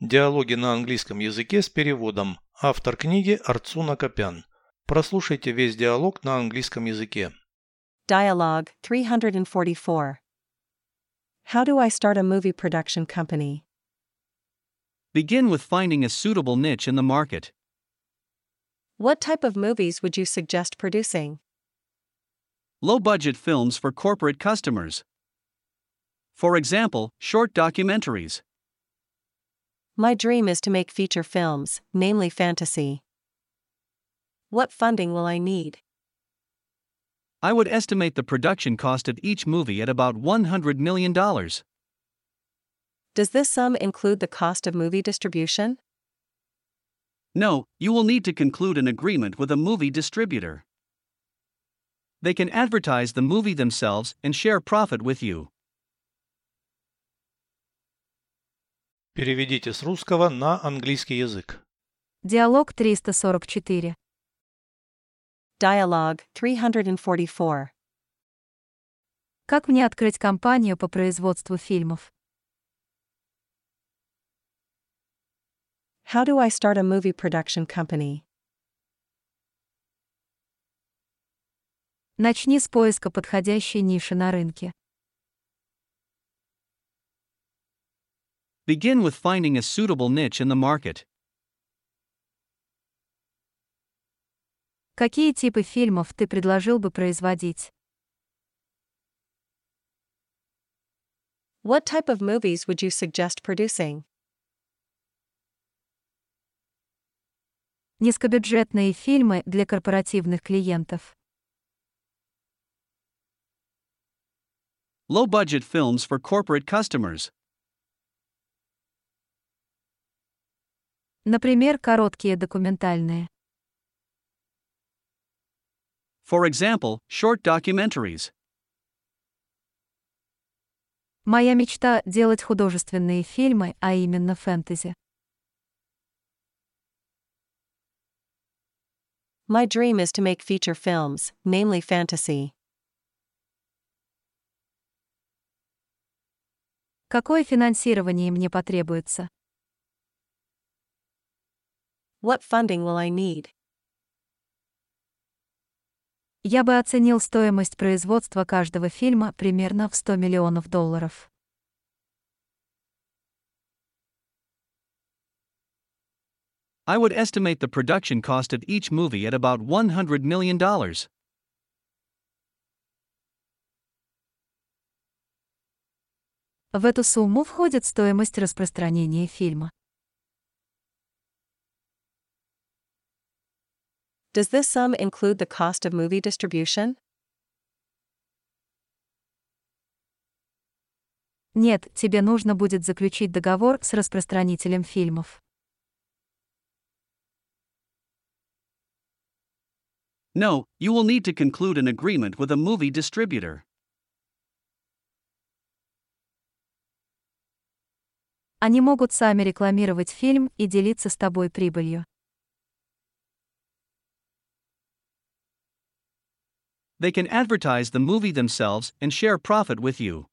Диалоги на английском языке с переводом. Автор книги Арцуна Копян. Прослушайте весь диалог на английском языке. Dialogue 344. How do I start a movie production company? Begin with finding a suitable niche in the market. What type of movies would you suggest producing? Low budget films for corporate customers. For example, short documentaries. My dream is to make feature films, namely fantasy. What funding will I need? I would estimate the production cost of each movie at about $100 million. Does this sum include the cost of movie distribution? No, you will need to conclude an agreement with a movie distributor. They can advertise the movie themselves and share profit with you. Переведите с русского на английский язык. Диалог 344. Dialogue 344. Как мне открыть компанию по производству фильмов? How do I start a movie production company? Начни с поиска подходящей ниши на рынке. Begin with finding a suitable niche in the market. Какие типы фильмов ты предложил бы производить? What type of movies would you suggest producing? Низкобюджетные фильмы для корпоративных клиентов. Low budget films for corporate customers. Например, короткие документальные. For example, short documentaries. Моя мечта — делать художественные фильмы, а именно фэнтези. My dream is to make feature films, namely fantasy. Какое финансирование мне потребуется? What funding will I need? Я бы оценил стоимость производства каждого фильма примерно в 100 миллионов долларов. I would estimate the production cost of each movie at about $100 million. В эту сумму входит стоимость распространения фильма. Does this sum include the cost of movie distribution? Нет, тебе нужно будет заключить договор с распространителем фильмов. No, you will need to conclude an agreement with a movie distributor. Они могут сами рекламировать фильм и делиться с тобой прибылью. They can advertise the movie themselves and share profit with you.